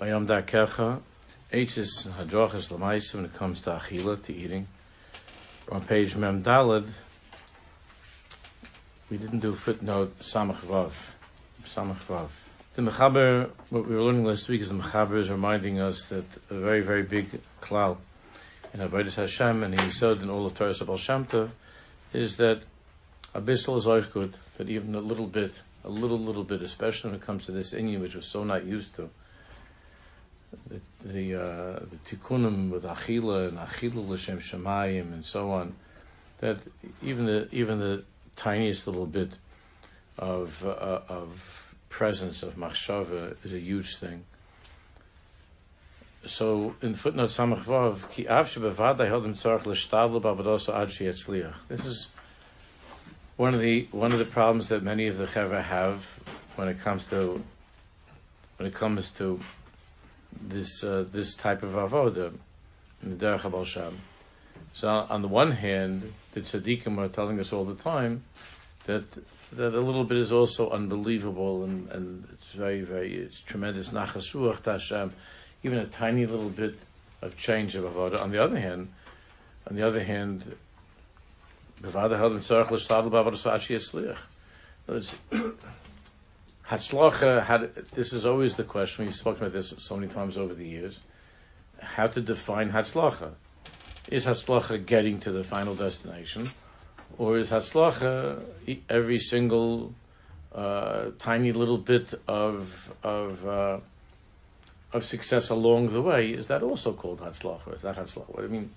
B'Yam Darkecha. H is Hadrachas Lamaisa when it comes to Achila, to eating. On page Mem Dalad, we didn't do footnote Samach Vav. Samach Vav. The Mechaber, what we were learning last week is the Mechaber is reminding us that a very, very big klal in Avodah Hashem, and he said in all the Torah of Al Shamta, is that Abyssal is good, that even a little bit, a little, little bit, especially when it comes to this inyan, which we're so not used to, the the, uh, the tikkunim with achila and achila l'shem shemayim and so on, that even the even the tiniest little bit of uh, of presence of machshava is a huge thing. So in footnote samach vav ki av shebevad I held him tzarich l'shtadl b'avadoso ad sheyetzliach. This is one of the one of the problems that many of the chevra have when it comes to when it comes to this uh, this type of avoda in the derech sham. So on the one hand, the tzaddikim are telling us all the time that that a little bit is also unbelievable and, and it's very very it's tremendous nachas ruach Hashem, even a tiny little bit of change of avoda. On the other hand, on the other hand, bevada held. Hatzlacha had this is always the question. We've spoken about this so many times over the years. How to define Hatzlacha? Is Hatzlacha getting to the final destination, or is Hatzlacha every single uh, tiny little bit of of uh, of success along the way? Is that also called Hatzlacha? Is that? What I mean,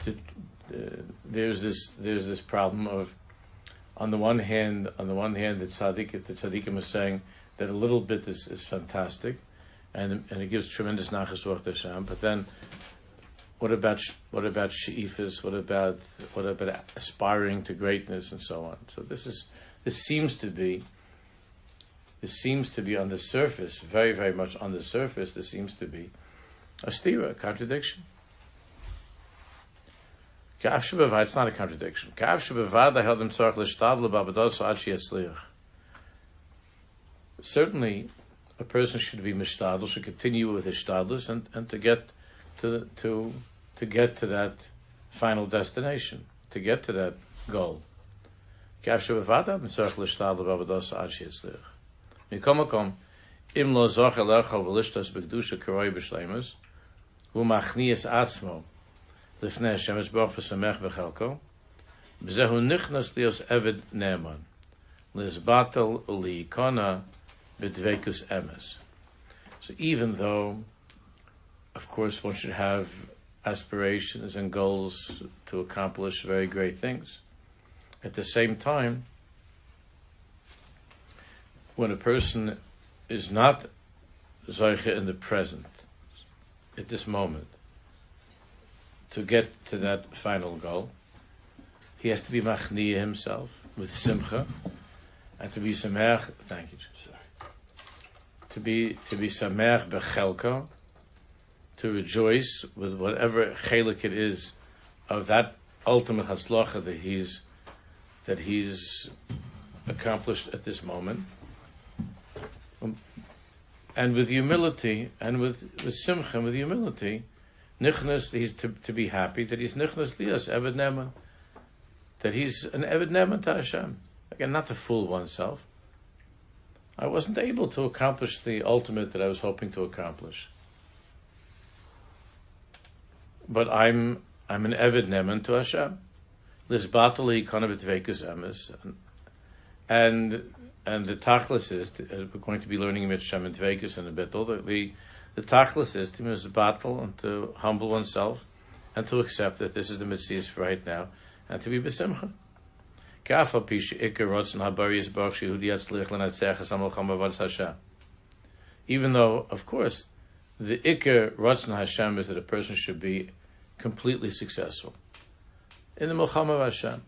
to, uh, there's this there's this problem of on the one hand, on the one hand, the tzaddik, the tzaddikim is saying that a little bit is, is fantastic, and and it gives tremendous nachas to Hashem. But then, what about what about sheifas? What about what about aspiring to greatness and so on? So this is this seems to be this seems to be on the surface, very very much on the surface. This seems to be a stira, a contradiction. It's not a contradiction. Certainly, a person should be mishtadl, should continue with his shtadlus, and, and to get to to to get to that final destination, to get to that goal. Im לפני השם ישבח ושמח בחלקו, וזהו נכנס ליוס עבד נאמן, לסבטל ולהיקונה בדבקוס אמס. So even though, of course, one should have aspirations and goals to accomplish very great things, at the same time, when a person is not Zoiche in the present, at this moment, to get to that final goal, he has to be machniya himself with simcha, and to be sameach. Thank you. Sorry. To be to be sameach bechelko, to rejoice with whatever chelik it is of that ultimate hatzlacha that he's that he's accomplished at this moment, um, and with humility and with with simcha and with humility nichnas, he's to, to be happy that he's nichnas lias, Eved Neman. That he's an Eved Neman to Hashem. Again, not to fool oneself. I wasn't able to accomplish the ultimate that I was hoping to accomplish. But I'm I'm an Eved Neman to Hashem. Lisbatali Kanabitvekus Emes. And and the tachlis is, uh, we're going to be learning Shem and Dvekus in a bit, the, the the tachlis is to battle and to humble oneself and to accept that this is the mitzvah for right now and to be besimcha. Even though, of course, the ikar ratzon Hashem is that a person should be completely successful. In the milchama of Hashem,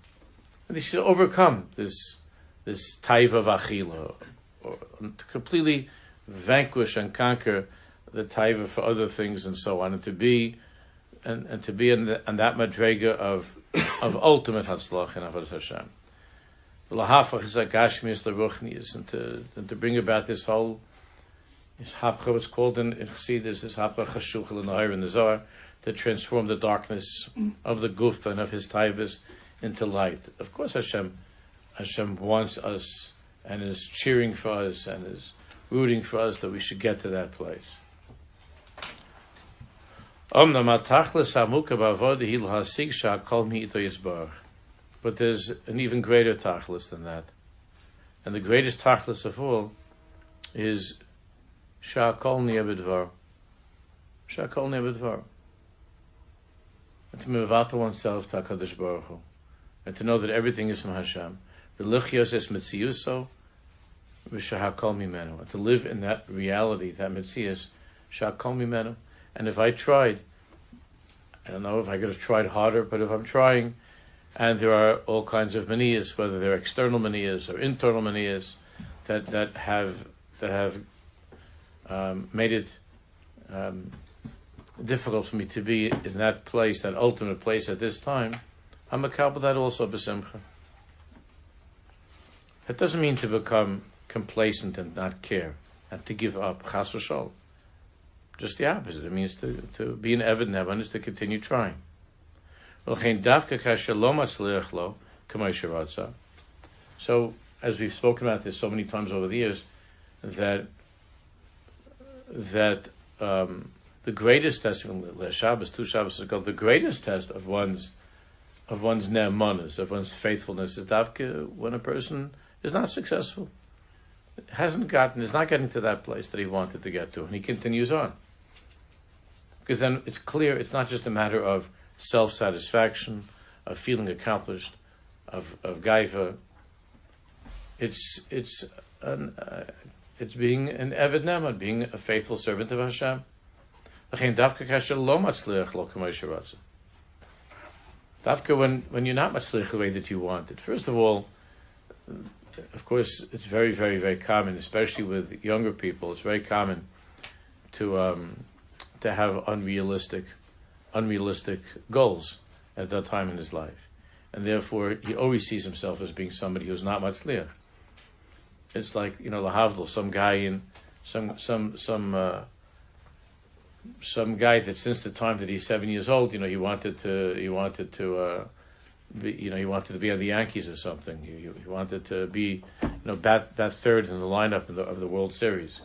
and he should overcome this this taiva of achila, or to completely vanquish and conquer the taiva for other things and so on, and to be and, and to be in, the, in that madrega of of ultimate hatzlach in avodas Hashem. And to and to bring about this whole Is hapcha was called in, in Chassidus is hapcha chashuchel in the in the Zohar to transform the darkness of the guf and of his taivas into light. Of course, Hashem, Hashem wants us and is cheering for us and is rooting for us that we should get to that place. But there's an even greater tachlis than that. And the greatest tachlis of all is Sha'akol Ni'abidvar. Sha'akol Ni'abidvar. And to move mivata oneself to HaKadosh Baruch Hu. And to know that everything is from Hashem. V'lichios es mitziyuso v'sha'akol mimenu. And to live in that reality, that mitziyus, sha'akol mimenu. And if I tried, I don't know if I could have tried harder, but if I'm trying, and there are all kinds of manias, whether they're external manias or internal manias, that, that have that have um, made it um, difficult for me to be in that place, that ultimate place at this time, I'm a couple that also besimcha. That doesn't mean to become complacent and not care and to give up chas v'shol. Just the opposite. It means to, to be an Evid Nevan is to continue trying. So, as we've spoken about this so many times over the years, that that um, the greatest test Shabbos, two Shabbos ago, the greatest test of one's of one's ne'emanas, of one's faithfulness, is davka when a person is not successful, hasn't gotten, is not getting to that place that he wanted to get to, and he continues on. Because then it's clear it's not just a matter of self satisfaction, of feeling accomplished, of of gaiva. It's it's an, uh, it's being an eved nema, being a faithful servant of Hashem. Dafka when, when you're not matzlich the way that you want it. First of all, of course, it's very, very, very common, especially with younger people. It's very common to um, to have unrealistic, unrealistic goals at that time in his life, and therefore he always sees himself as being somebody who's not matzliach. It's like you know the lahavdil, some guy in some some some. Uh, some guy that since the time that he's seven years old, you know, he wanted to, he wanted to, uh, be, you know, he wanted to be on the Yankees or something. He, he wanted to be, you know, bat, bat third in the lineup of the, of the World Series.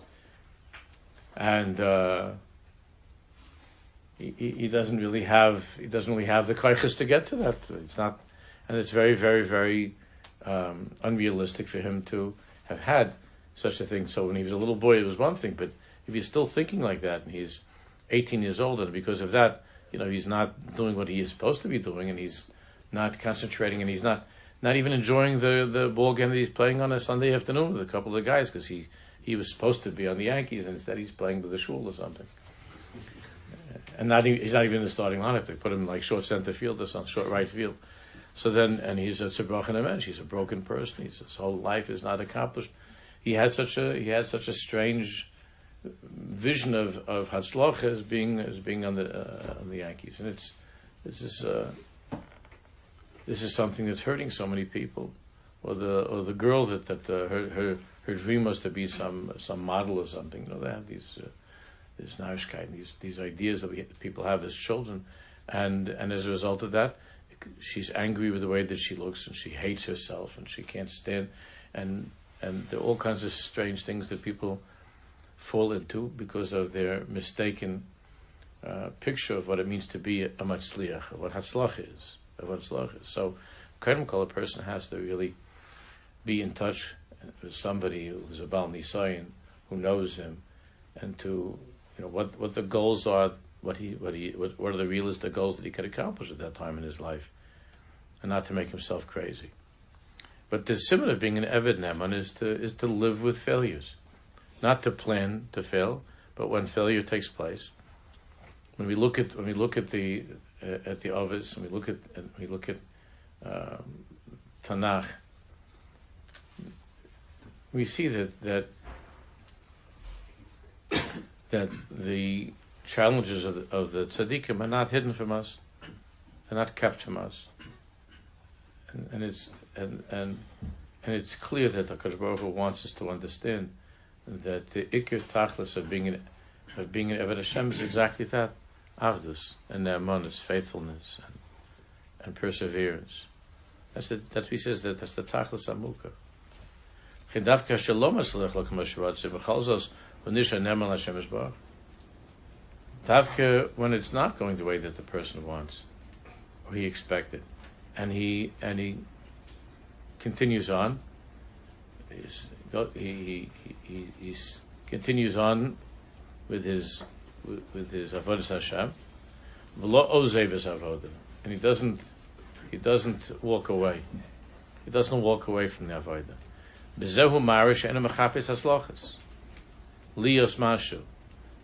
And, uh, he, he doesn't really have, he doesn't really have the kaiches to get to that. It's not, and it's very, very, very, um, unrealistic for him to have had such a thing. So when he was a little boy, it was one thing, but if he's still thinking like that and he's, 18 years old, and because of that, you know, he's not doing what he is supposed to be doing, and he's not concentrating, and he's not not even enjoying the the ball game that he's playing on a Sunday afternoon with a couple of guys because he he was supposed to be on the Yankees, and instead he's playing with the Shul or something. And not even, he's not even in the starting lineup. They put him like short center field or some short right field. So then, and he's a tzibrach and He's a broken person. He's, his whole life is not accomplished. He had such a he had such a strange vision of of Hatzlach as being as being on the uh, on the Yankees, and it's this is uh, this is something that's hurting so many people. Or the or the girl that that uh, her her her dream was to be some some model or something. You know, they have these uh, this narishkeit, these these ideas that we, people have as children, and and as a result of that, she's angry with the way that she looks, and she hates herself, and she can't stand, and and there are all kinds of strange things that people fall into because of their mistaken uh, picture of what it means to be a matzliach, of what hatzlach is, of what hatzlach is. So, Kedem Kol, a person has to really be in touch with somebody who's a Baal Nisayan, who knows him, and to, you know, what, what the goals are, what he, what he, what, what are the realistic goals that he could accomplish at that time in his life, and not to make himself crazy. But the similar being an Eved Neman is to, is to live with failures not to plan to fail, but when failure takes place. When we look at when we look at the uh, at the Ovis, and we look at and we look at um, Tanakh, we see that that that the challenges of the, of the tzaddikim are not hidden from us; they're not kept from us, and, and it's and and and it's clear that the Baruch wants us to understand that the ikir tachlis of being of being an Eved Hashem is exactly that, avdus and ne'amanis, faithfulness and, and perseverance. That's the, that's what he says that that's the tachlis esbarach. Tavka when it's not going the way that the person wants or he expected, and he and he continues on. He, he, he, continues on with his with, his avodas Hashem, and he doesn't he doesn't walk away. He doesn't walk away from the avodah. Bezehu marish ena mechapis haslachas. Lios mashu.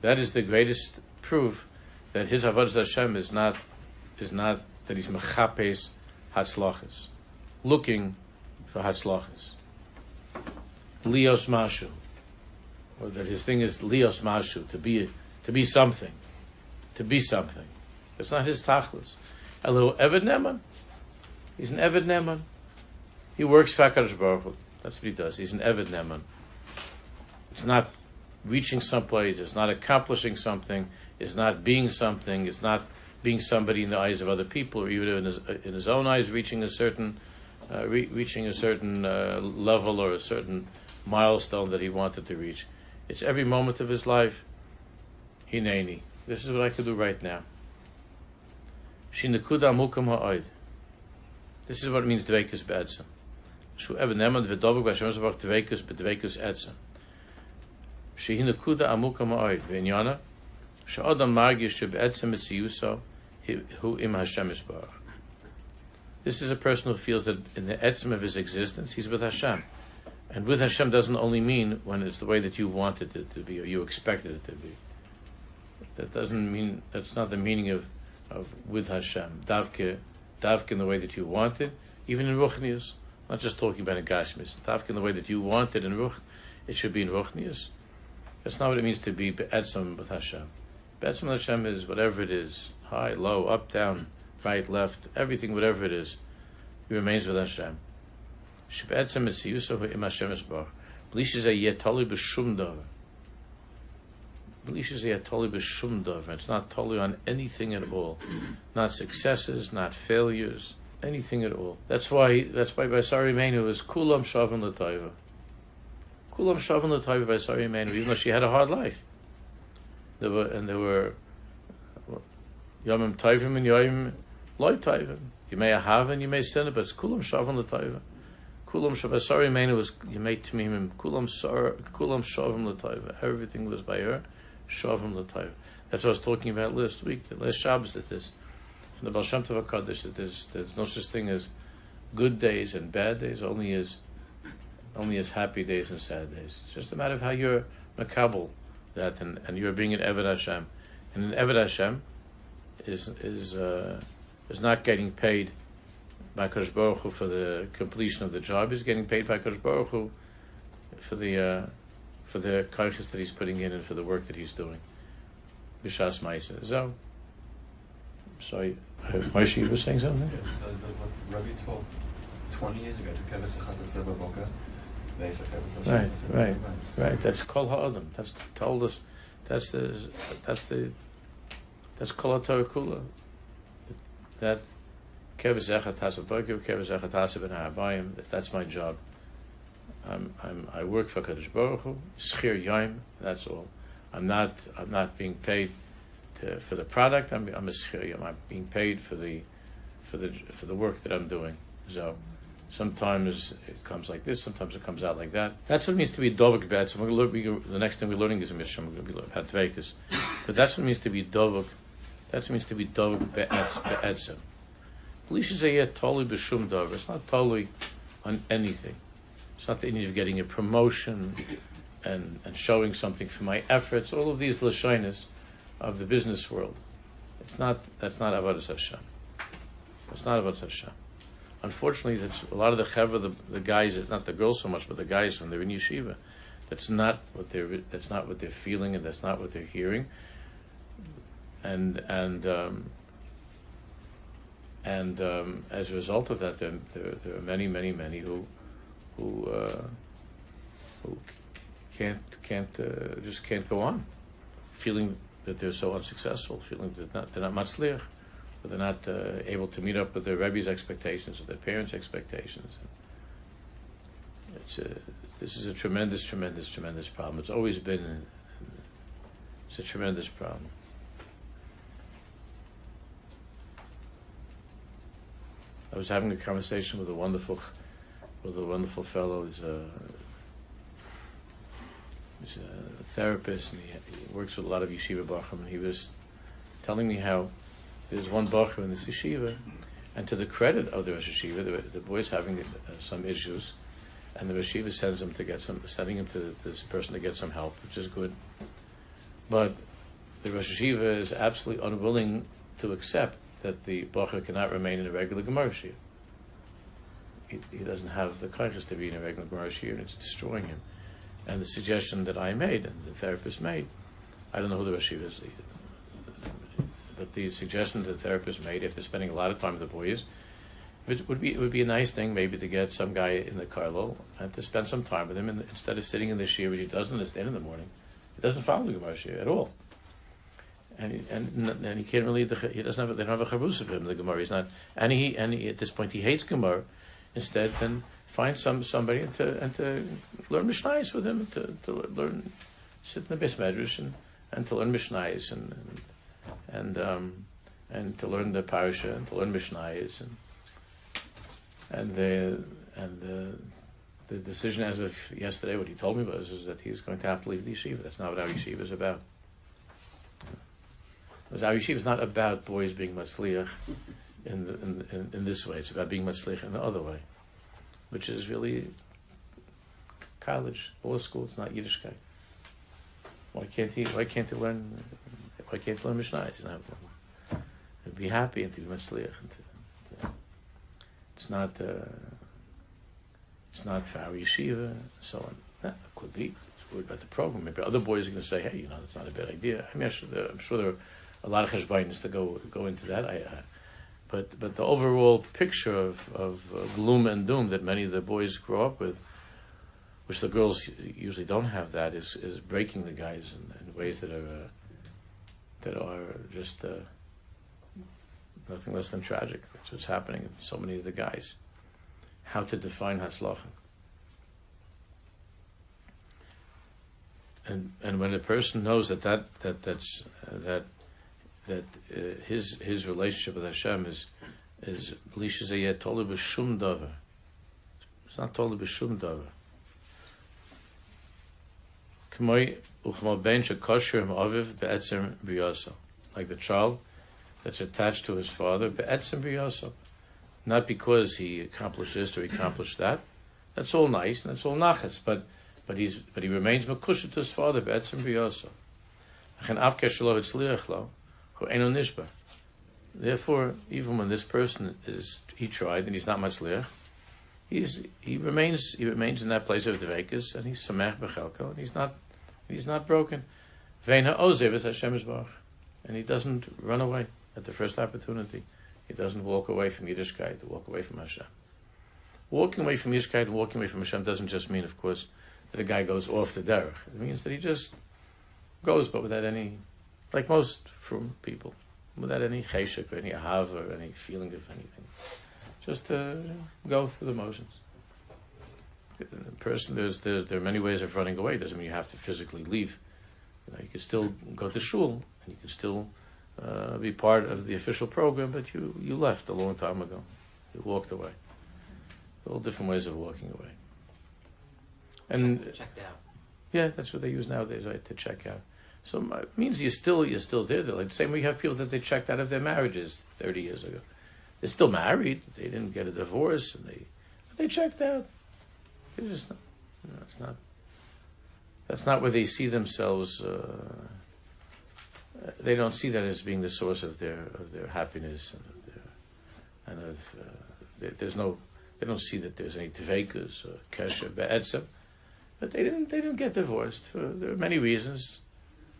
That is the greatest proof that his avodah Hashem is not is not that he's mechapes haslachas, looking for haslachas. Lios mashu, or that his thing is lios mashu to be to be something, to be something. That's not his tachlis. A little Eved Neman. He's an Eved Neman. He works for Baruch That's what he does. He's an Eved Neman. It's not reaching someplace. It's not accomplishing something. It's not being something. It's not being somebody in the eyes of other people, or even in his, in his own eyes, reaching a certain, uh, re- reaching a certain uh, level or a certain milestone that he wanted to reach. It's every moment of his life. Hineni. This is what I could do right now. Shinekuda mukam ha'oid. This is what it means to dveikus be'etzem. Shu even nemad v'dobuk v'Hashem zevach dveikus b'dveikus etzem. Shehinekuda amukam ha'oid. V'inyana. She'odam margish she'be'etzem etziyuso hu im Hashem isbarach. This is a person who feels that in the etzem of his existence, he's with Hashem. And with Hashem doesn't only mean when it's the way that you wanted it to be or you expected it to be. That doesn't mean that's not the meaning of, of with Hashem. Davke, davke in the way that you wanted, even in Ruchnius. Not just talking about in Gashmis. Davke in the way that you wanted in Ruch, it should be in Ruchnius. That's not what it means to be be'etzim with Hashem. Be'etzim with Hashem is whatever it is, high, low, up, down, right, left, everything, whatever it is, He remains with Hashem. Is Yusuf im Hashem b'shum b'shum. It's not totally on anything at all. Not successes, not failures, anything at all. That's why, that's why Basari Menu is kulam shavim l'tayvah. Kulam Shavan Lataiva by Sari Menu, even though she had a hard life. There were, and there were Yomim Taivim and Yomim Loy Taivim. You may have and you may sin, it, but it's Kulam Shavan Lataiva. Kulam Shavasari Mena was Yemei Tamimim. Kulam Kulam Shavim Latayva. Everything was by her. Shavim Latayva. That's what I was talking about last week. The last Shabbos that this from the Baal Shem Tov that there's there's no such thing as good days and bad days. Only as only as happy days and sad days. It's just a matter of how you're makabel that and, and you're being an Eved Hashem. And an Eved Hashem is is uh, is not getting paid by Kosh Baruch Hu for the completion of the job. He's getting paid by Kosh Baruch Hu for the uh, for the kaiches that he's putting in and for the work that he's doing. Bishas Maisa. So, sorry, Moshe, you were saying something? Yes, uh, the, what Rabbi told 20 years ago to Keves Echat Boka. Right, right, right. That's Kol Ha'adam. That's told us. That's the. That's the. That's Kol Kula. That that's my job. I'm, I'm, i work for Kadosh Baruch Hu, Schir Yaim, that's all. I'm not, I'm not being paid to, for the product, I'm, I'm a Schir Yaim. I'm being paid for the, for, the, for the work that I'm doing. So sometimes it comes like this, sometimes it comes out like that. That's what it means to be Dovuk Bad. So the next thing we're learning is a Mishnah, we're going to be Hatvekas. But that's what it means to be Dovuk, that's what it means to be Dovuk Be'etzim. totally b'shum davar. It's not totally on anything. It's not the need of getting a promotion and, and showing something for my efforts. All of these lashonis of the business world. It's not. That's not avodas Hashem. It's not avodas Hashem. Unfortunately, a lot of the chevra, the, the guys, not the girls so much, but the guys when they're in yeshiva. That's not what they're. That's not what they're feeling, and that's not what they're hearing. And and um, and um, as a result of that, there, there, there, are many, many, many who who uh, who can't can't uh, just can't go on, feeling that they're so unsuccessful, feeling that not, they're not matzliach, that they're not uh, able to meet up with their rebbe's expectations or their parents' expectations. A, this is a tremendous, tremendous, tremendous problem. It's always been. It's a tremendous problem. I was having a conversation with a wonderful, with a wonderful fellow. He's a, he's a therapist, and he, he works with a lot of yeshiva bachim. And he was telling me how there's one bachim in this yeshiva, and to the credit of the Rosh Yeshiva, the, the boy's having uh, some issues, and the Rosh Yeshiva sends him to get some, sending him to this person to get some help, which is good. But the Rosh Yeshiva is absolutely unwilling to accept that the Bacher cannot remain in a regular Gemara Shir. He, he, doesn't have the kaiches to be in a regular Gemara Shir, and it's destroying him. And the suggestion that I made, and the therapist made, I don't know who the Rosh is, but the suggestion that the therapist made, after spending a lot of time with the boys, it would be it would be a nice thing maybe to get some guy in the Carlo and uh, to spend some time with him, and instead of sitting in the Shir, which he doesn't understand in the morning, he doesn't follow the Gemara at all. And he, and, and he can't really he doesn't have they don't have a chavus of him the Gemara. He's not and he and he, at this point he hates Gemara. Instead then find some somebody and to and to learn Mishnayos with him to, to learn sit in the base medrash and, and to learn Mishnayos and and and, um, and to learn the parasha and to learn Mishnayos and and the and the the decision as of yesterday what he told me was is that he's going to have to leave the yeshiva that's not what our yeshiva is about because our yeshiva is not about boys being matzliach in, in, in, in, this way. It's about being matzliach in the other way, which is really college, law school. It's not Yiddishkeit. Why can't he? Why can't he learn? Why can't he learn Mishnah? He's not. Be happy and to be matzliach. It's not. Uh, it's not for our yeshiva. So on. That could be. It's worried about the program. Maybe other boys are going to say, "Hey, you know, that's not a bad idea." I mean, I'm sure there are a lot of cheshbainis to go go into that. I, uh, but but the overall picture of, of uh, gloom and doom that many of the boys grow up with, which the girls usually don't have, that is is breaking the guys in, in ways that are uh, that are just uh, nothing less than tragic. That's what's happening in so many of the guys. How to define hatzlacha. And and when a person knows that that that that's uh, that that uh, his his relationship with Hashem is is b'lishazayet tolu b'shum davar. It's not tolu b'shum davar. Like the child that's attached to his father. Not because he accomplished this or he accomplished that. That's all nice and that's all nachas, but but he's but he remains makusha to his father. Therefore, even when this person is he tried and he's not much liach, he's he remains he remains in that place of the and he's samech bechelko and he's not he's not broken. Vena ozev Hashem and he doesn't run away at the first opportunity. He doesn't walk away from Yiddishkeit walk away from Hashem. Walking away from Yiddishkeit and walking away from Hashem doesn't just mean, of course, that a guy goes off the derech. It means that he just goes, but without any like most from people, without any cheshik or any ahav or any feeling of anything. Just to go through the motions. Person, there's, there's, there are many ways of running away. It Doesn't mean you have to physically leave. You, know, you can still go to shul and you can still uh, be part of the official program, but you, you left a long time ago. You walked away. All different ways of walking away. And checked out. Yeah, that's what they use nowadays, right? To check out. So it means you're still you're still there. Like the same way you have people that they checked out of their marriages thirty years ago. They're still married. They didn't get a divorce, and they they checked out. They just you know, it's not. That's not where they see themselves. Uh, they don't see that as being the source of their of their happiness and of their and of uh, there's no they don't see that there's any tvekas or kesha be'etzem. But they didn't they didn't get divorced for there are many reasons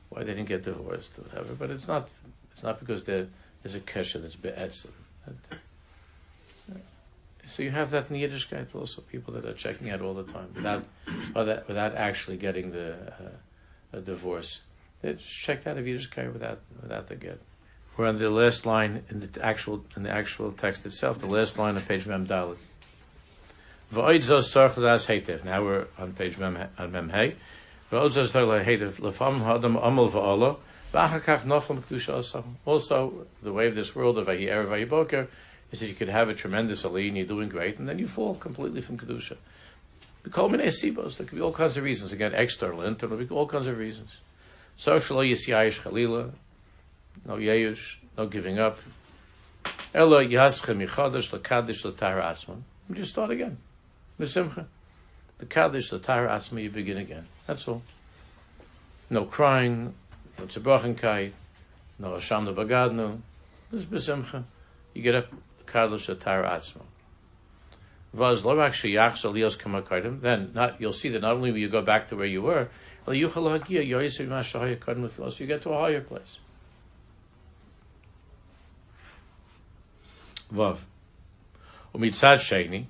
why they didn't get divorced or whatever. But it's not it's not because there's a kesha that's be'etzim. So you have that in Yiddishkeit also, people that are checking out all the time without, without, without actually getting the uh, divorce. They just checked out of Yiddishkeit without without the get. We're on the last line in the actual in the actual text itself, the last line of page Mem Dalit. Now we're on page Mem on Mem Hey. Also, the way of this world of Vayi Vayiboker is that you could have a tremendous Ali and you're doing great, and then you fall completely from Kedusha. The Kolmine Sibos, there could be all kinds of reasons. Again, external, internal, all kinds of reasons. Social Yisiyayish Chalila, no Yeyush, no giving up. Elo Yaschem Yichadash Lakadish Latar Asman. Just start again. Misimcha. The Kaddish, the Tara you begin again. That's all. No crying, no Tzebrachenkai, no Hashem Bagadnu. This is Besimcha. You get up, Asma. Vaz lo sheyach aliyos kamakaidim. Then not you'll see that not only will you go back to where you were, you get to a higher place. Vav. Umitzad.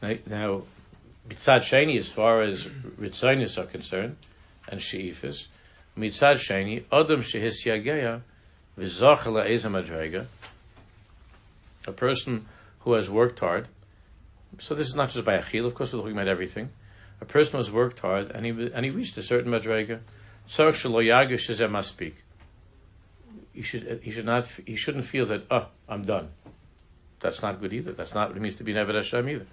Now, mitzad sheni, as far as ritzonis are concerned, and sheifas, mitzad sheni, adam shehis yageya, v'zachela ezamadrega, a person who has worked hard. So this is not just by achil, of course we're talking about everything. A person who has worked hard and he and he reached a certain madrega. must speak. He should he should not he shouldn't feel that oh I'm done. That's not good either. That's not what it means to be Neved Hashem either.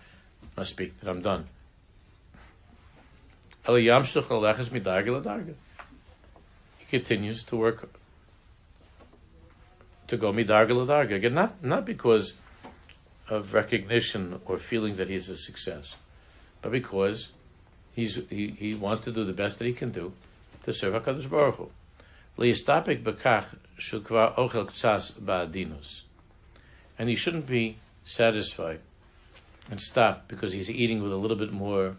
Must speak that I'm done. He continues to work to go midarga ladarga. Again, not, not because of recognition or feeling that he's a success, but because he's, he, he wants to do the best that he can do to serve HaKadosh Baruch Hu. Liyistapik bekach shukva ochel ba'adinus. And he shouldn't be satisfied and stop because he's eating with a little bit more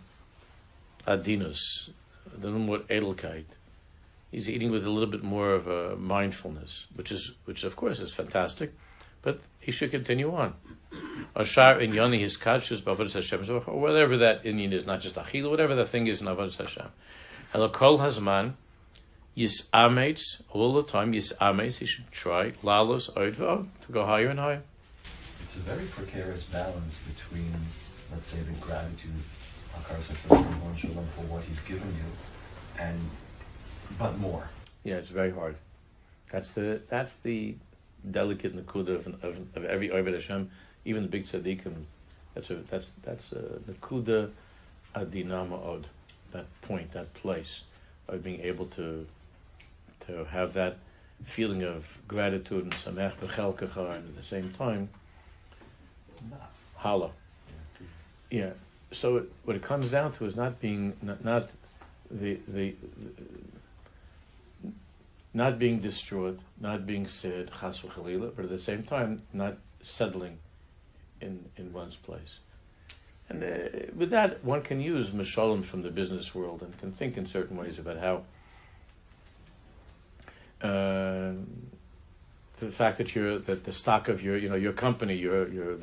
adinus, a little more edelkeit he's eating with a little bit more of a mindfulness, which is which of course is fantastic, but he should continue on. Ashar in Yoni his b'avodas Hashem or whatever that inyan is, not just achila, whatever the thing is in avodas Hashem. Hazman yis amates all the time. Yis amates he should try lalos oidvo to go higher and higher. It's a very precarious balance between, let's say, the gratitude for what he's given you, and but more. Yeah, it's very hard. That's the that's the delicate nakuda of, of, of every Ovid Hashem, even the big tzaddikim. That's a that's that's a nakuda adinama od, that point, that place of being able to to have that feeling of gratitude and samech b'chelkacha, and at the same time, hala. Yeah. So it, what it comes down to is not being not, not the, the, the not being distraught, not being sad, chas but at the same time not settling in, in one's place. And uh, with that, one can use mashalim from the business world and can think in certain ways about how uh, the fact that your that the stock of your you know your company your your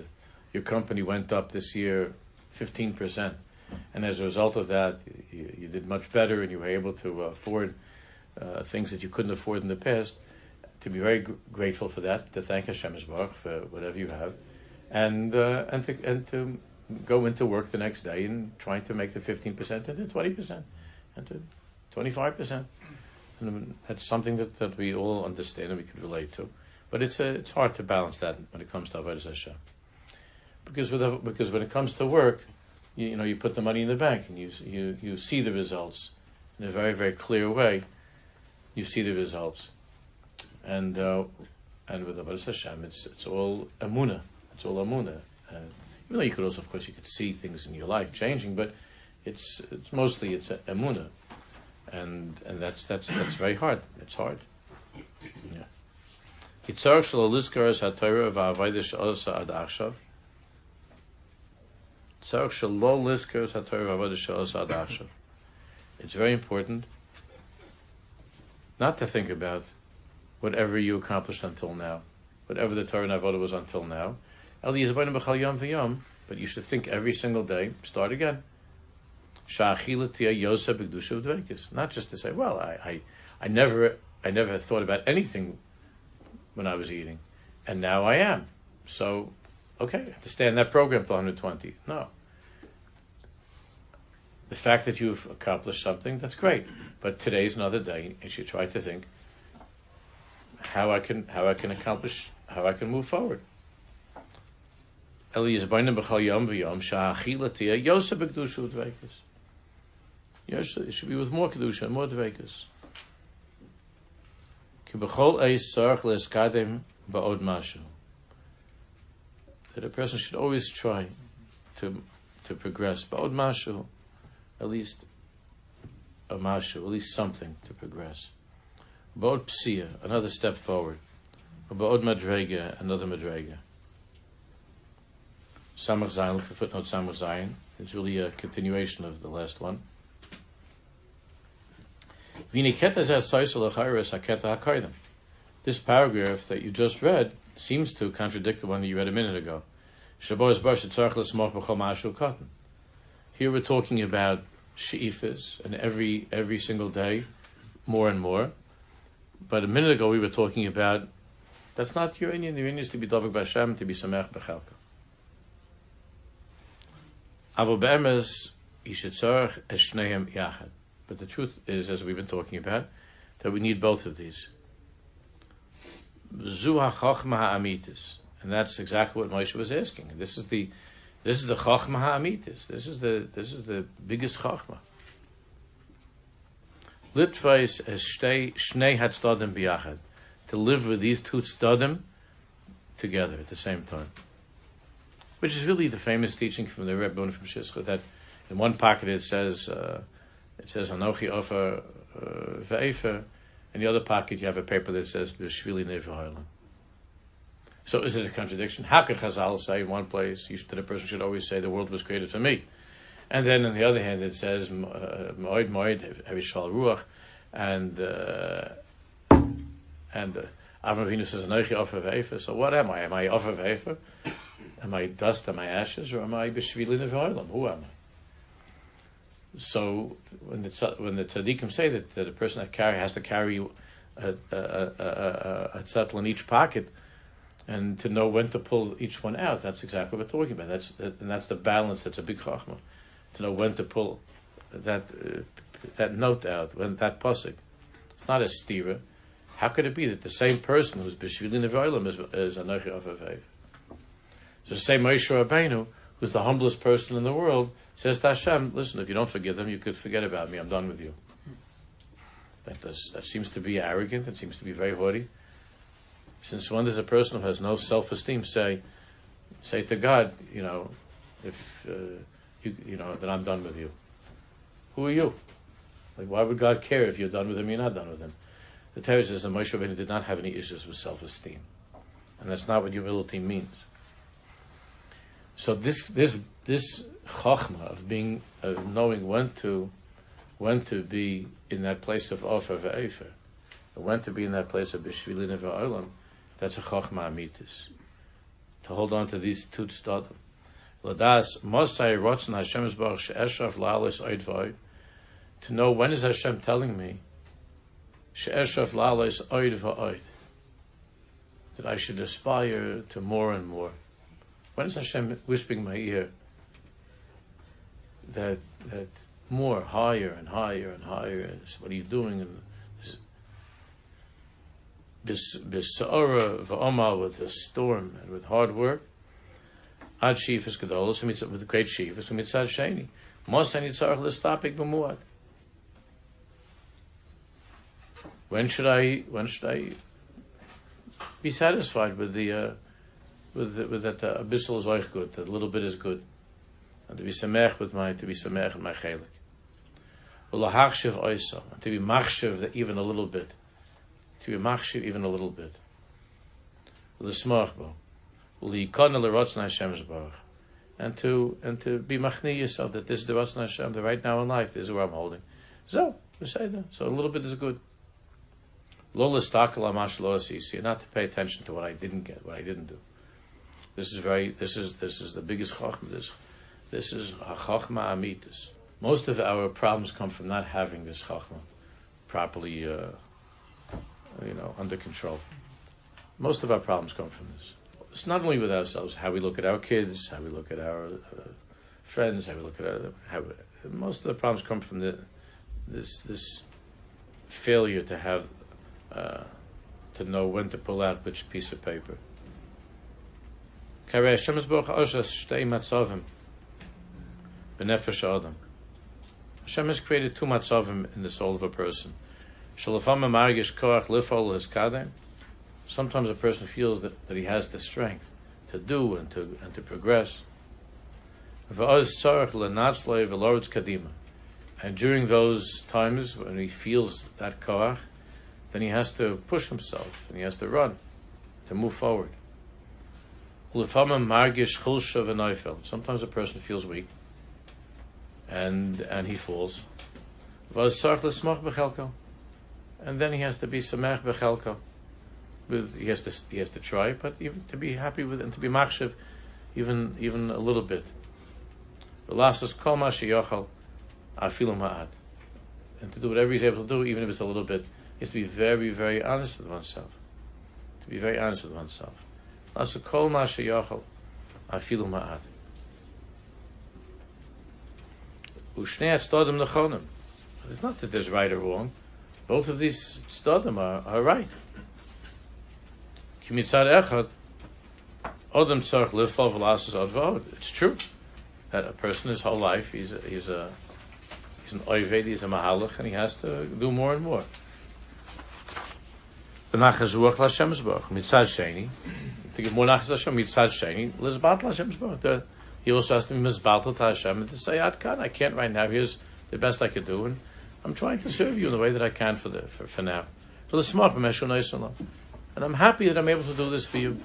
your company went up this year fifteen percent, and as a result of that, you, you, did much better and you were able to afford uh, things that you couldn't afford in the past, to be very gr- grateful for that, to thank Hashem Baruch for whatever you have, and uh, and to and to go into work the next day and trying to make the fifteen percent into twenty percent, and into twenty five percent, and that's something that, that we all understand and we can relate to, but it's a, it's hard to balance that when it comes to avodas Hashem, because with because when it comes to work, you, you know you put the money in the bank and you you you see the results in a very very clear way you see the results. And uh, and with the Baruch Hashem, it's it's all amuna. It's all amuna. Even though you could also, of course, you could see things in your life changing, but it's it's mostly it's amuna, and and that's that's that's very hard. It's hard. Yeah. It's very important not to think about whatever you accomplished until now, whatever the Torah and Avodah was until now, but you should think every single day, start again. Not just to say, well, I, I, I never I never thought about anything when I was eating, and now I am. So, okay, I have to stay in that program till 120. No. The fact that you've accomplished something, that's great. But today's another day, and you try to think how I can how I can accomplish how I can move forward. Yes, it should be with more kedusha more mashu. That a person should always try to to progress. Ba'od mashu, at least a mashu, at least something to progress. Ba'od psia, another step forward. Ba'od madrega, another madrega. Samach Zayin, look at footnote Samach Zayin. It's really a continuation of the last one. This paragraph that you just read seems to contradict the one that you read a minute ago. Here we're talking about she'ifas, and every every single day, more and more. But a minute ago we were talking about that's not your inyan. Your inyan is to be davik b'Hashem, to be samech b'chelka. Avo be'emes yishitzorach eshneim yachad. But the truth is, as we've been talking about, that we need both of these. Zuha chachma ha'amitis. And that's exactly what Moshe was asking. This is the this is the chachma ha'amitis. This is the this is the biggest chachma. Litvais es shnei hatzdadim biyachad. To live with these two tzdadim together at the same time. Which is really the famous teaching from the Rebbe from Peshischa that in one pocket it says uh, it says Anochi Ofer uh, Ve'efer. In the other pocket, you have a paper that says B'Shvili Nevahoilim. So is it a contradiction? How could Chazal say in one place should, that a person should always say the world was created for me? And then on the other hand, it says Moed Moed Havishal Ruach, and uh, and uh, Avram Avinu says Anochi Ofer Ve'efer. So what am I? Am I Ofer Ve'efer? Am I dust? Am I ashes? Or am I B'Shvili Nevahoilim? Who am I? So when the when the tzaddikim say that, that a person that carry has to carry a, a, a, a, tzatl in each pocket, and to know when to pull each one out, that's exactly what we're talking about. That's and that's the balance. That's a big chachma, to know when to pull that uh, that note out, when that pasuk. It's not a stira. How could it be that the same person who's b'shvilin nevoilim is is anochi So the same Moshe Rabbeinu, who's the humblest person in the world, Says to Hashem, listen, if you don't forgive them, you could forget about me. I'm done with you. That, does, that seems to be arrogant. It seems to be very haughty. Since when does a person who has no self-esteem say, say to God, you know, if uh, you, you know that I'm done with you? Who are you? Like, why would God care if you're done with him? You're not done with him. The Torah says that Moshe Rabbeinu did not have any issues with self-esteem, and that's not what humility means. So this this this chachma of being of knowing when to when to be in that place of offer ve'efer, when to be in that place of b'shvilin v'olam, that's a chachma amitis. To hold on to these two. Ladas mosai rotzen baruch she'eshav la'alis. To know when is Hashem telling me she'eshav la'alis. That I should aspire to more and more. When is Hashem whispering in my ear? that that more higher and higher and higher. is What are you doing? And bisara v'omal with a storm and with hard work. Ad shifas gedolos with great shifas umitzad sheni. Mos ani tzarich l'stapik b'muad. When should I? When should I be satisfied with the uh, with the, with that uh, abyssal is good? That little bit is good and to be samech with my to be samech in my chelik. Oisa, to be machshiv even a little bit, to be machshiv even a little bit. And to and to be machni yourself that this is the rotzna Hashem, that right now in life this is where I'm holding. So, say that. So a little bit is good. Lo l'stakel amash lo not to pay attention to what I didn't get, what I didn't do. This is very. This is this is the biggest chachma. This this is chachma amitis. Most of our problems come from not having this chachma properly, uh, you know, under control. Most of our problems come from this. It's not only with ourselves, how we look at our kids, how we look at our uh, friends, how we look at our, how most of the problems come from the this this failure to have uh, to know when to pull out which piece of paper. Hashem has created two matzavim in the soul of a person. Sometimes a person feels that, that he has the strength to do and to and to progress. And during those times when he feels that koach, then he has to push himself and he has to run to move forward. Sometimes a person feels weak and and he falls. And then he has to be samech bechelko. With he has to he has to try, but even to be happy with and to be machshav, even even a little bit. The last is kol ma'at, and to do whatever he's able to do, even if it's a little bit, he has to be very very honest with oneself. To be very honest with oneself. Also kol ma sheyachal afilu ma'at. Ushnei atzodim nechonim. It's not that there's right or wrong. Both of these tzodim are, are right. It's true that a person his whole life he's a, he's a he's an oived, he's a mahalach, and he has to do more and more. To give more nachas Hashem mitzad sheni lizbat Hashem's baruch. He also has to be mizbatel to Hashem and to say "Adkan. I can't right now. Here's the best I could do, and I'm trying to serve you in the way that I can for the for, for now. For the smart and I'm happy that I'm able to do this for you.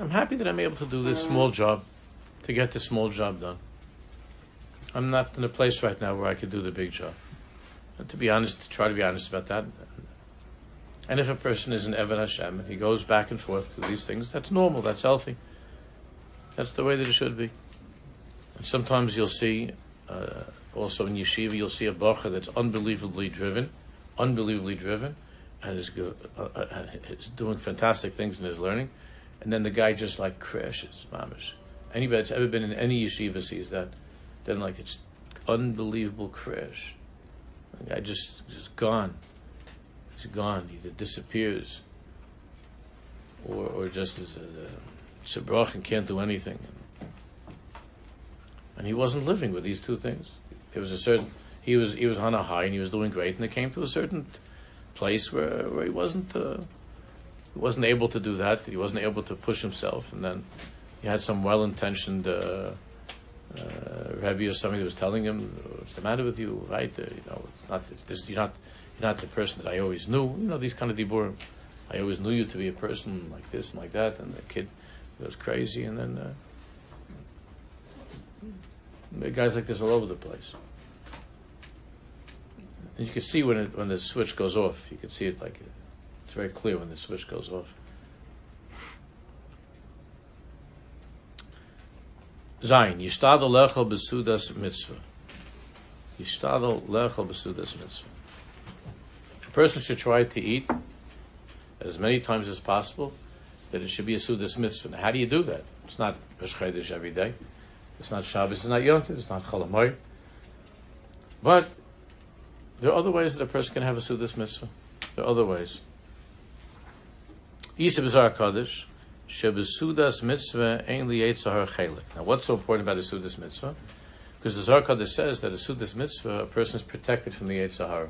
I'm happy that I'm able to do this small job, to get this small job done. I'm not in a place right now where I could do the big job. To be honest, to try to be honest about that, and if a person is an Evan Hashem and he goes back and forth to these things, that's normal, that's healthy. That's the way that it should be. And sometimes you'll see, uh, also in yeshiva, you'll see a bacher that's unbelievably driven, unbelievably driven, and is, uh, uh, is doing fantastic things in his learning, and then the guy just like crashes, mamish. Anybody that's ever been in any yeshiva sees that. Then like it's unbelievable crash. The guy just just gone he's gone, he disappears, or, or just as a Sabrach and can't do anything. And he wasn't living with these two things. There was a certain he was he was on a high and he was doing great, and it came to a certain place where, where he wasn't uh, wasn't able to do that. He wasn't able to push himself, and then he had some well-intentioned. Uh, uh, Rabbi or somebody that was telling him, "What's the matter with you? Right? Uh, you know, it's not. It's this, you're not not the person that I always knew. You know, these kind of diburim. I always knew you to be a person like this and like that, and the kid goes crazy, and then uh, guys like this all over the place. And you can see when it, when the switch goes off. You can see it like it's very clear when the switch goes off. Zayin, yishtadol lechel besudas mitzvah. Yishtadol lechel besudas mitzvah A person should try to eat as many times as possible, that it should be a Sudas mitzvah. Now, how do you do that? It's not Rosh every day. It's not Shabbos, it's not Yom it's not Cholamoy. But there are other ways that a person can have a Sudas mitzvah. There are other ways. Isa B'Zar Kaddish, Shebesudas mitzvah ein liyetzahar chelik. Now, what's so important about a Sudas mitzvah? Because the Zohar Kaddish says that a Sudas mitzvah, a person is protected from the Yetzahara.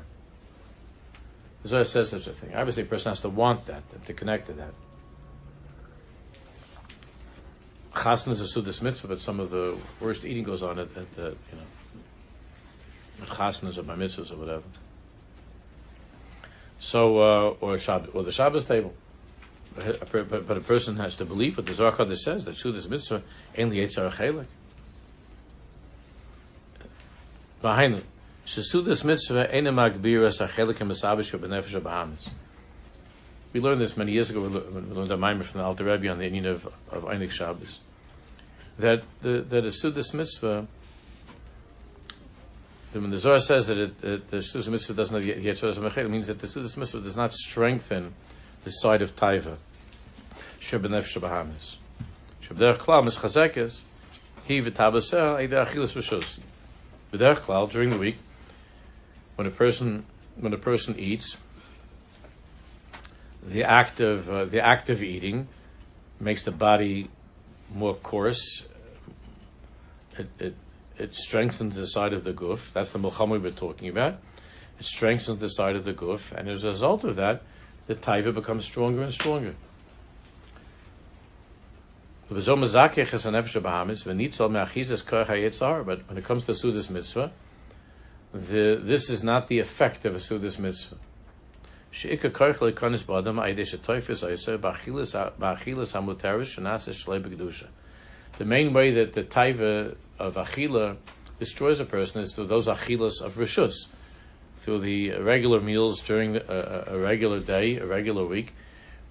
The Zohar says such a thing. Obviously, a person has to want that, to connect to that. Chasna is a sudas mitzvah, but some of the worst eating goes on at, at the, you know, at chasnas or bar mitzvahs or whatever. So, uh, or, Shabbos, or the Shabbos table. But, but, but, a person has to believe what the Zohar says, that sudas mitzvah, ain't yetzar chelik. Behind it. Shesudas mitzvah ena magbiras a chelik and achelikim b'sabish b'nefesh b'hamis. We learned this many years ago. We learned a mimer from the Alter Rebbe on the inyan of of Einik Shabbos. That the that a Sudas mitzvah. When the Zohar says that, it, that the Sudas mitzvah does not Yetzeres Mechel, means that the Sudas mitzvah does not strengthen the side of Taiva. Shebenef Shebahamis. Shebderech Klal Mischazekes. He v'tabaseh er, eider achilas rishos. B'derech Klal during the week, when a person when a person eats, the act of uh, the act of eating makes the body more coarse. It, it, it strengthens the side of the guf. That's the milchama we're talking about. It strengthens the side of the guf, and as a result of that, the taiva becomes stronger and stronger. But when it comes to Sudas mitzvah, the, this is not the effect of a Sudas mitzvah. The main way that the taiva of achila destroys a person is through those achilas of rishus, through the regular meals during a, a, regular day, a regular week,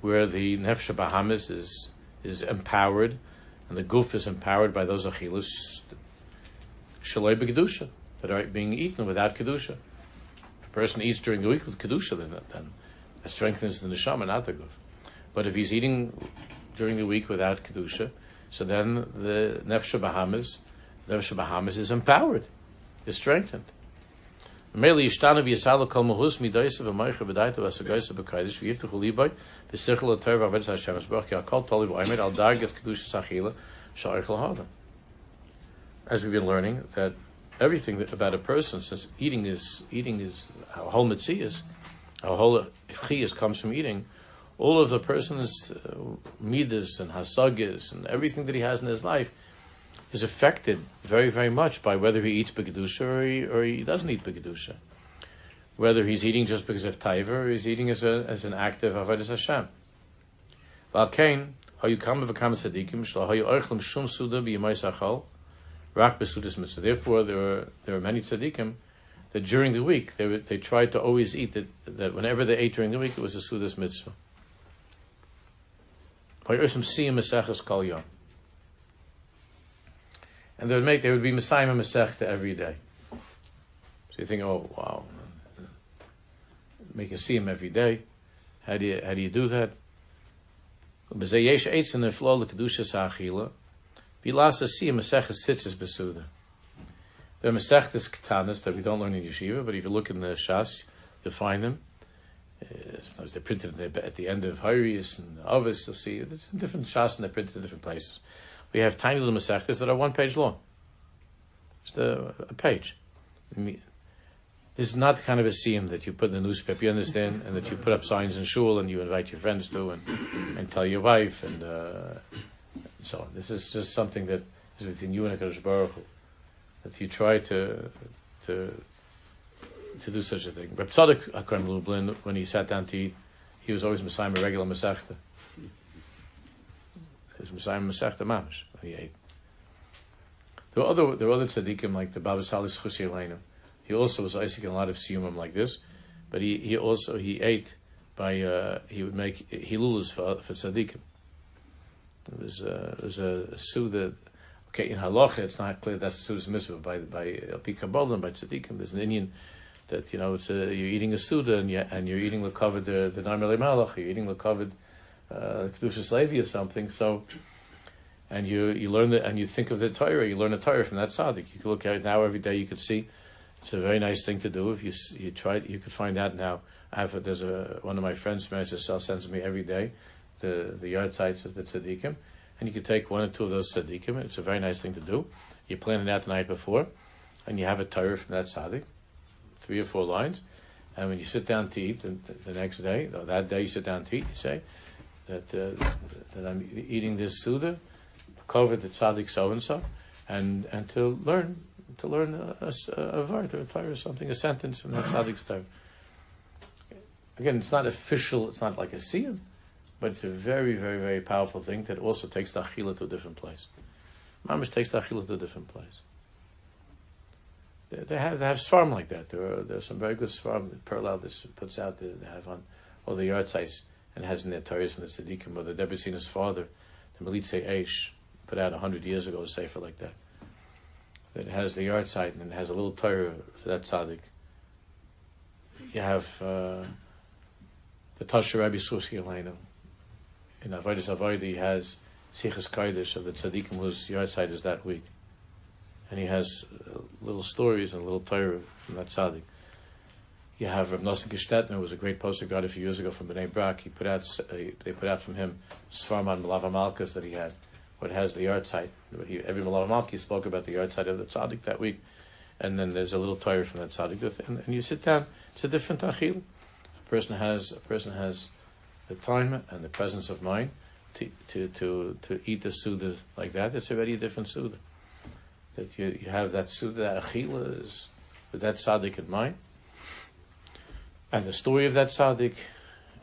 where the nefesh bahamis is is empowered, and the goof is empowered by those achilas shalei that are being eaten without kedusha. Person eats during the week with kedusha, then, then that strengthens the neshama, not the goof. But if he's eating during the week without kedusha, so then the nefesh bahamis, nefesh bahamis is empowered, is strengthened. V'yisalo kol mahus v'sichel Hashem ki akol al dargas kedusha sachila. As we've been learning, that everything that, about a person, since eating is, eating is, our whole mitzvah our whole chiyas comes from eating, all of the person's uh, midas and hasagas and everything that he has in his life is affected very, very much by whether he eats Begadusha or he, or he doesn't eat Begadusha. Whether he's eating just because of Taiva or he's eating as, a, as an act of Avodah Hashem. Valkein, how you come of kam tzadikim, shlo how you oichlim shum suda b'yamai sachal, rak b'sudas mitzvah. Therefore, there are, there are many tzadikim that during the week, they, they tried to always eat, that, that whenever they ate during the week, it was a sudas mitzvah. Siyam and they would make they would be mesayem Masechta every day. So you think, oh wow, make a siyum every day. How do you how do you do that? B'zeyesh eitz in the flow the kedusha sa'achila. Bilas a siyum Maseches sitzes besuda. There are Masechtas katanas that we don't learn in yeshiva, but if you look in the shas, you'll find them. Uh, sometimes they're printed at the end of Hayrius and Avis. You'll see it's in different shas and they're printed in different places we have tiny little masechtas that are one page long. Just a, a page. This is not the kind of a siyum that you put in the newspaper, you understand, and that you put up signs in shul and you invite your friends to and, and tell your wife and, uh, so on. This is just something that is between you and HaKadosh Baruch Hu, that you try to, to, to do such a thing. Reb Tzadok HaKadosh Lublin, when he sat down to eat, he was always mesayem, a regular Masechta is mesayem Masechta Mamish. He ate. There were other there were other tzaddikim like the Baba Salis Chusi He also was Isaac in a lot of siyumim like this, but he, he also he ate by uh, he would make hilulas for for tzaddikim. It was uh, it was a, a suda. Okay, in halacha, it's not clear that's suda's mitzvah by by Alpi Kabbalah and by tzaddikim. There's an inyan that you know it's a, you're eating a suda and, you, and you're eating the covered the the Noam Elimelech. You're eating the covered uh, Kedushas Levi or something. So, and you you learn the, and you think of the Torah, you learn the Torah from that tzaddik. You can look at it now every day. You could see it's a very nice thing to do. If you you try, you could find out now. I have a, there's a one of my friends, Manager Cell, sends me every day the the yahrzeits of the tzaddikim, and you can take one or two of those tzaddikim. It's a very nice thing to do. You plan it out the night before, and you have a Torah from that tzaddik, three or four lines. And when you sit down to eat the, the next day, or that day you sit down to eat, you say, that uh, that I'm eating this Suda, cover the tzaddik so and so, and and to learn to learn a, a, a vart or a Torah or something, a sentence from that tzaddik's Torah. Again, it's not official. It's not like a siyum, but it's a very, very, very powerful thing that also takes the achila to a different place. Mamish takes the achila to a different place. They, they have they have svarm like that. There are there are some very good svarm that Perlow this puts out. They have on all the sites and has in their Torahs and the Tzaddikim, or the Debretzina's father, the Melitzei Eish, put out a hundred years ago a sefer like that. That has the yahrzeit and it has a little Torah for that tzaddik. You have uh, the Tasha Rabbi Susi Elena. In Avodah he has Sichas Kodesh of the tzaddikim whose yahrzeit is that week. And he has uh, little stories and little Torah from that tzaddik. You have Rav Nosson Gestetner, who was a great poster god a few years ago from Bnei Brak. He put out, uh, they put out from him Svarman Malava Malkas that he had, what has the yahrzeit. He, every Malava Malki spoke about the yahrzeit of the tzaddik that week. And then there's a little Torah from that tzaddik. And, and you sit down, it's a different achil. A person has, a person has the time and the presence of mind to, to, to, to eat the Suda like that, it's a very different Suda. That you, you have that Suda, that Achila is with that tzaddik in mind and the story of that tzaddik,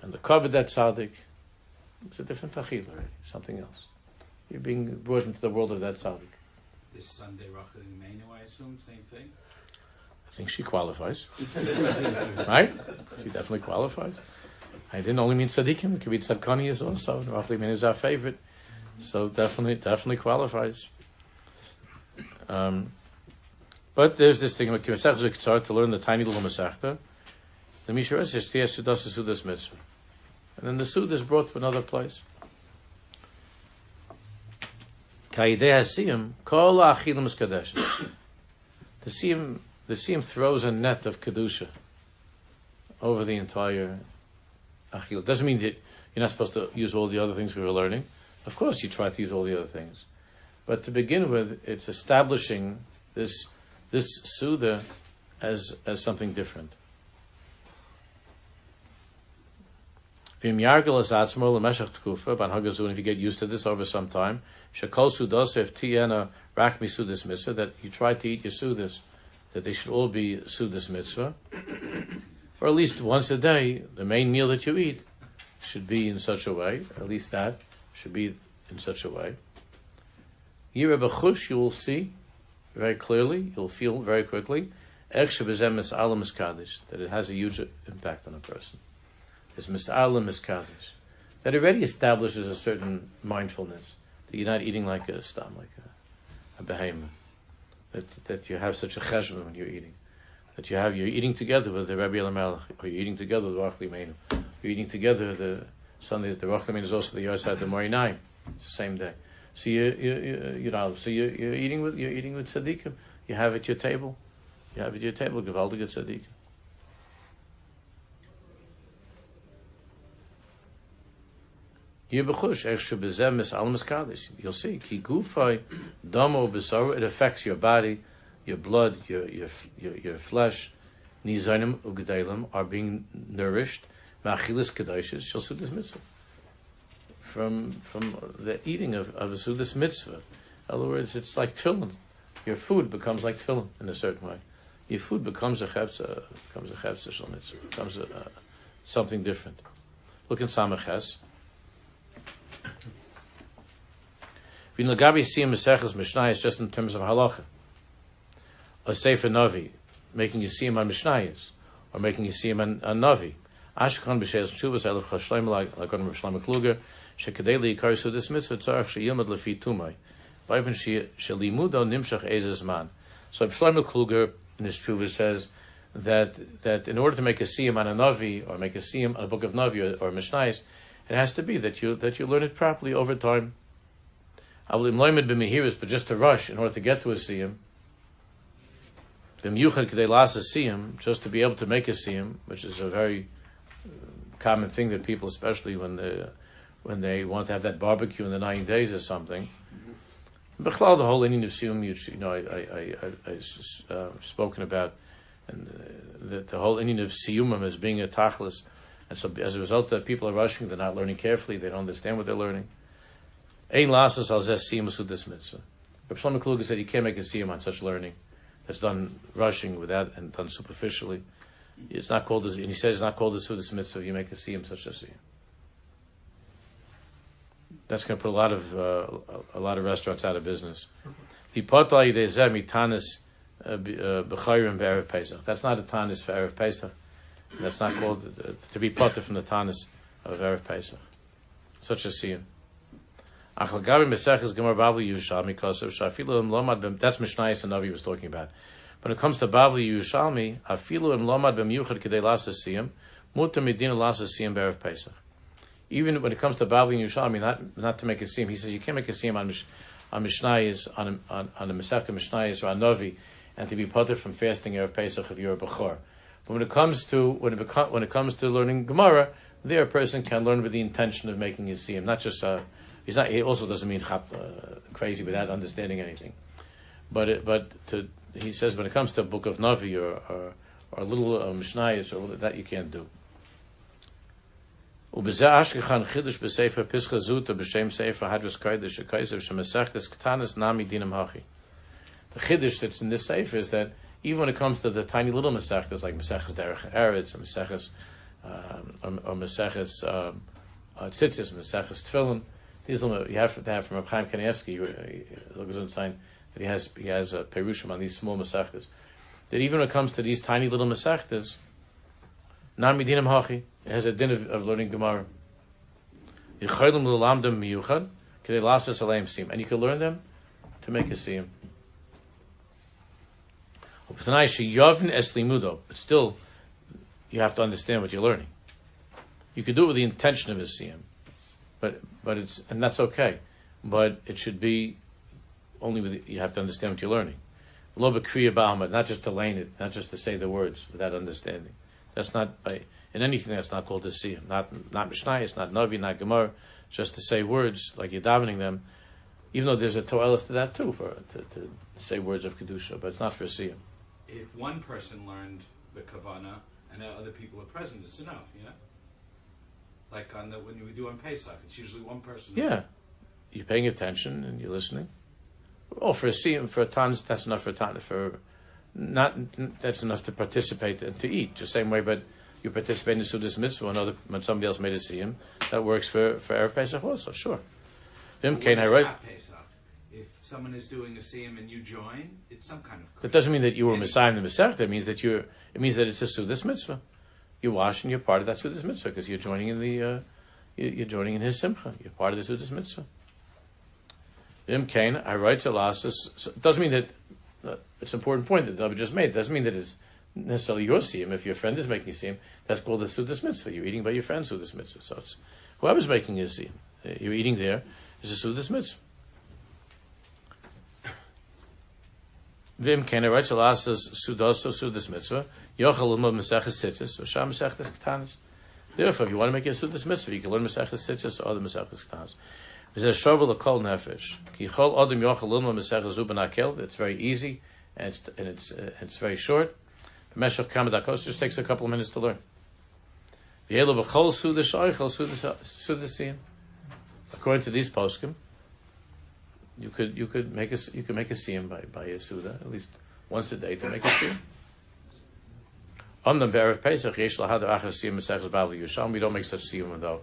and the cover of that tzaddik, it's a different tachil already, something else. You're being brought into the world of that tzaddik. This Sunday, Rachel Imenu, I assume, same thing? I think she qualifies. right? She definitely qualifies. I didn't only mean tzaddikim, it could be tzadkani is also. Imenu is our favorite. So definitely, definitely qualifies. Um, but there's this thing, about Kimesach to learn the tiny little Masechta, the Mishra says, Tiyas Sudas Sudas Mitzvah. And then the Suda is brought to another place. Kaideh Hasiyim, Kol Achilim Kadesh. The Siyim, the Siyim throws a net of Kedusha over the entire Doesn't mean that you're not supposed to use all the other things we were learning. Of course, you try to use all the other things. But to begin with, it's establishing this, this Suda as, as something different. If you get used to this over some time, that you try to eat your sudas, that they should all be sudas mitzvah, or at least once a day, the main meal that you eat should be in such a way, at least that should be in such a way. Yirabachush, you will see very clearly, you'll feel very quickly, that it has a huge impact on a person is mis'alim miskadish. That already establishes a certain mindfulness that you're not eating like a stam, like a, a behemoth. That that you have such a cheshbon when you're eating. That you have you're eating together with the Rabbi Elimelech, or you're eating together with Rachel Imenu. You're eating together the Sunday. The Meinu is also the Yosad the Morinayim. It's the same day. So you you you, you know so you you're eating with you're eating with tzaddikim. You have at your table. You have at your table gewaltige tzaddikim. Er You'll see. It affects your body, your blood, your your your, your flesh. Nizanim ugedalim are being nourished. Machilis kedaishes shall sudas mitzvah. From from the eating of of a sudas mitzvah. In other words, it's like tefillin. Your food becomes like tefillin in a certain way. Your food becomes a chevza, becomes a chevza mitzvah, becomes a, something different. Look in Samaches. V'in lagabi siyam meseches mishnayis just in terms of halacha. A sefer navi, making you siyam on mishnayis, or making you siyam on, on navi. Ashkan b'sheis shuvas elef chashleim like on Shlomo Kluger, shekadei li yikarisu this mitzvah tzarech sheyilmad lefi tumai. Vayven shelimudo nimshach ezes man. So Shlomo Kluger in his tshuva says that that in order to make a siyam on a navi or make a siyam on a book of navi or, or mishnayis, it has to be that you that you learn it properly over time. But just to rush in order to get to a siyum, just to be able to make a siyum, which is a very uh, common thing that people, especially when they when they want to have that barbecue in the nine days or something. the whole inyan of siyum, you, know, I, I, I, I uh, spoken about, and uh, the, the whole inyan of siyumim as being a tachlis, and so as a result, that people are rushing, they're not learning carefully, they don't understand what they're learning. Ein lasas al zes this mitzvah. Rabbi Shlomo Kluger said you can't make a siyam on such learning that's done rushing without and done superficially. It's not called, and he says it's not called the sudas mitzvah you make a siyam such a siyam. That's going to put a lot of uh, a lot of restaurants out of business. Uh, uh. That's not a tanis for erev Pesach. That's not called uh, to be potter from the tanis of Erev Pesach. Such a siyum. That's Mishnayis and Navi was talking about. When it comes to Bavli Yerushalmi, Afilu Im Lomad Bem Yuchad Kedei Lasa Siyum, Mutter Medina Lasa Siyum Berev Pesach. Even when it comes to Bavli and Yerushalmi, not not to make a siyum, he says you can't make a siyum on on Mishnayis, on on on the Masechta Mishnayis or on Navi, and to be putter from fasting Erev Pesach if you're a Bechor. But when it comes to when it when it comes to learning Gemara, there a person can learn with the intention of making a siyum, not just uh, he's not. He also doesn't mean chap, uh, crazy without understanding anything. But it, but to he says when it comes to a book of Navi or or, or a little uh, Mishnayis or that you can't do. ובזה אשכחן חידוש בספר פסחה זוטה בשם ספר הדרס קיידש הקייסר שמסכתס קטנס nami dinam hachi. The chiddush that's in this sefer is that even when it comes to the tiny little mesechtas like Maseches Derech Eretz or Maseches um, or, or Maseches um, uh, Tzitzis, Maseches Tefillin, these you have to have from Chaim Kanievsky. At sign that he has he has a perushim on these small mesechtas. That even when it comes to these tiny little mesechtas, nami dinam hachi. It has a din of, of learning Gemara. Yichaylim l'lamdam miyuchad, k'dei lasas aleim sim. And you can learn them to make a siyum. But still, you have to understand what you're learning. You could do it with the intention of a siyum, but but it's and that's okay. But it should be only with you have to understand what you're learning. Not just to lane it, not just to say the words without understanding. That's not by in anything that's not called siyum. Not not mishnayis, not navi, not gemara. Just to say words like you're davening them, even though there's a toelis to that too, for to, to say words of kedusha, but it's not for siyum. If one person learned the kavana and other people are present, it's enough. Yeah. Like on the when we do on Pesach, it's usually one person. Yeah, you're paying attention and you're listening. Oh, for a siyum, for a tons, that's enough for a ton. For not that's enough to participate and to eat. Just same way, but you participate in the Sudas mitzvah when, other, when somebody else made a siyum, that works for for Erev Pesach also. Sure. Vim Kain, when I write. Pesach, If someone is doing a siyum and you join, it's some kind of. That doesn't mean that you were mesayem in the Masechta. It means that you're. It means that it's a Sudas mitzvah. You wash and you're part of that Sudas mitzvah because you're joining in the. Uh, you- you're joining in his simcha. You're part of the Sudas mitzvah. Im Kain, I write to Lassus. So it doesn't mean that. Uh, it's an important point that David just made. It doesn't mean that it's necessarily your siyum. If your friend is making siyum, that's called the Sudas mitzvah. You're eating by your friend's Sudas mitzvah. So it's whoever's making his siyum. uh, You're eating there is a Sudas mitzvah. Vim to Lassus Sudaso Sudas mitzvah. Yochel Luma Maseches Tzitzis or Sham Maseches Ketanis. Therefore, if you want to make a Sudas mitzvah, you can learn Maseches Tzitzis or the Maseches Ketanis. It's a shovel kol nefesh. Ki chol adam yochel lilma Maseches Zuban Akel. It's very easy and it's and it's uh, it's very short. B'meshach kama dakos just takes a couple of minutes to learn. V'yelo b'chol sudas oichel sudas siyim. According to these poskim, you could you could make a you could make a siyim by by a suda at least once a day to make a siyim. On the Erev Pesach, yesh lahad achas siyim Maseches Bavli Yisham. We don't make such siyim though.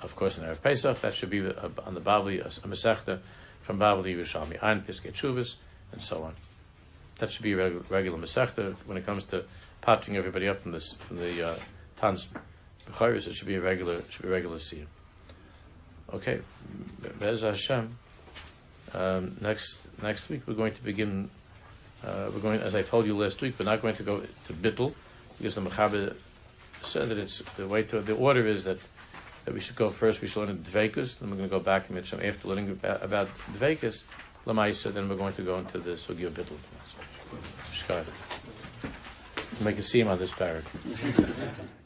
Of course, in Erev Pesach, that should be on the Bavli, a Masechta from Bavli Yerushalmi, and Piskei Chuvas, and so on. That should be a reg- regular Masechta. When it comes to patching everybody up from this from the uh, Tans B'chayris, it should be a regular should be a regular siyum. Okay, Bez Hashem. Um, next next week we're going to begin. Uh, we're going, as I told you last week, we're not going to go to Bittel because the Mechaber said that it's the way to the order is that that we should go first. We should learn Dveikus, then we're going to go back and Mitzvah. After learning about, about Dveikus, Lamaisa, then we're going to go into the Sugya Bittel. Shkada. Make a seam on this paragraph.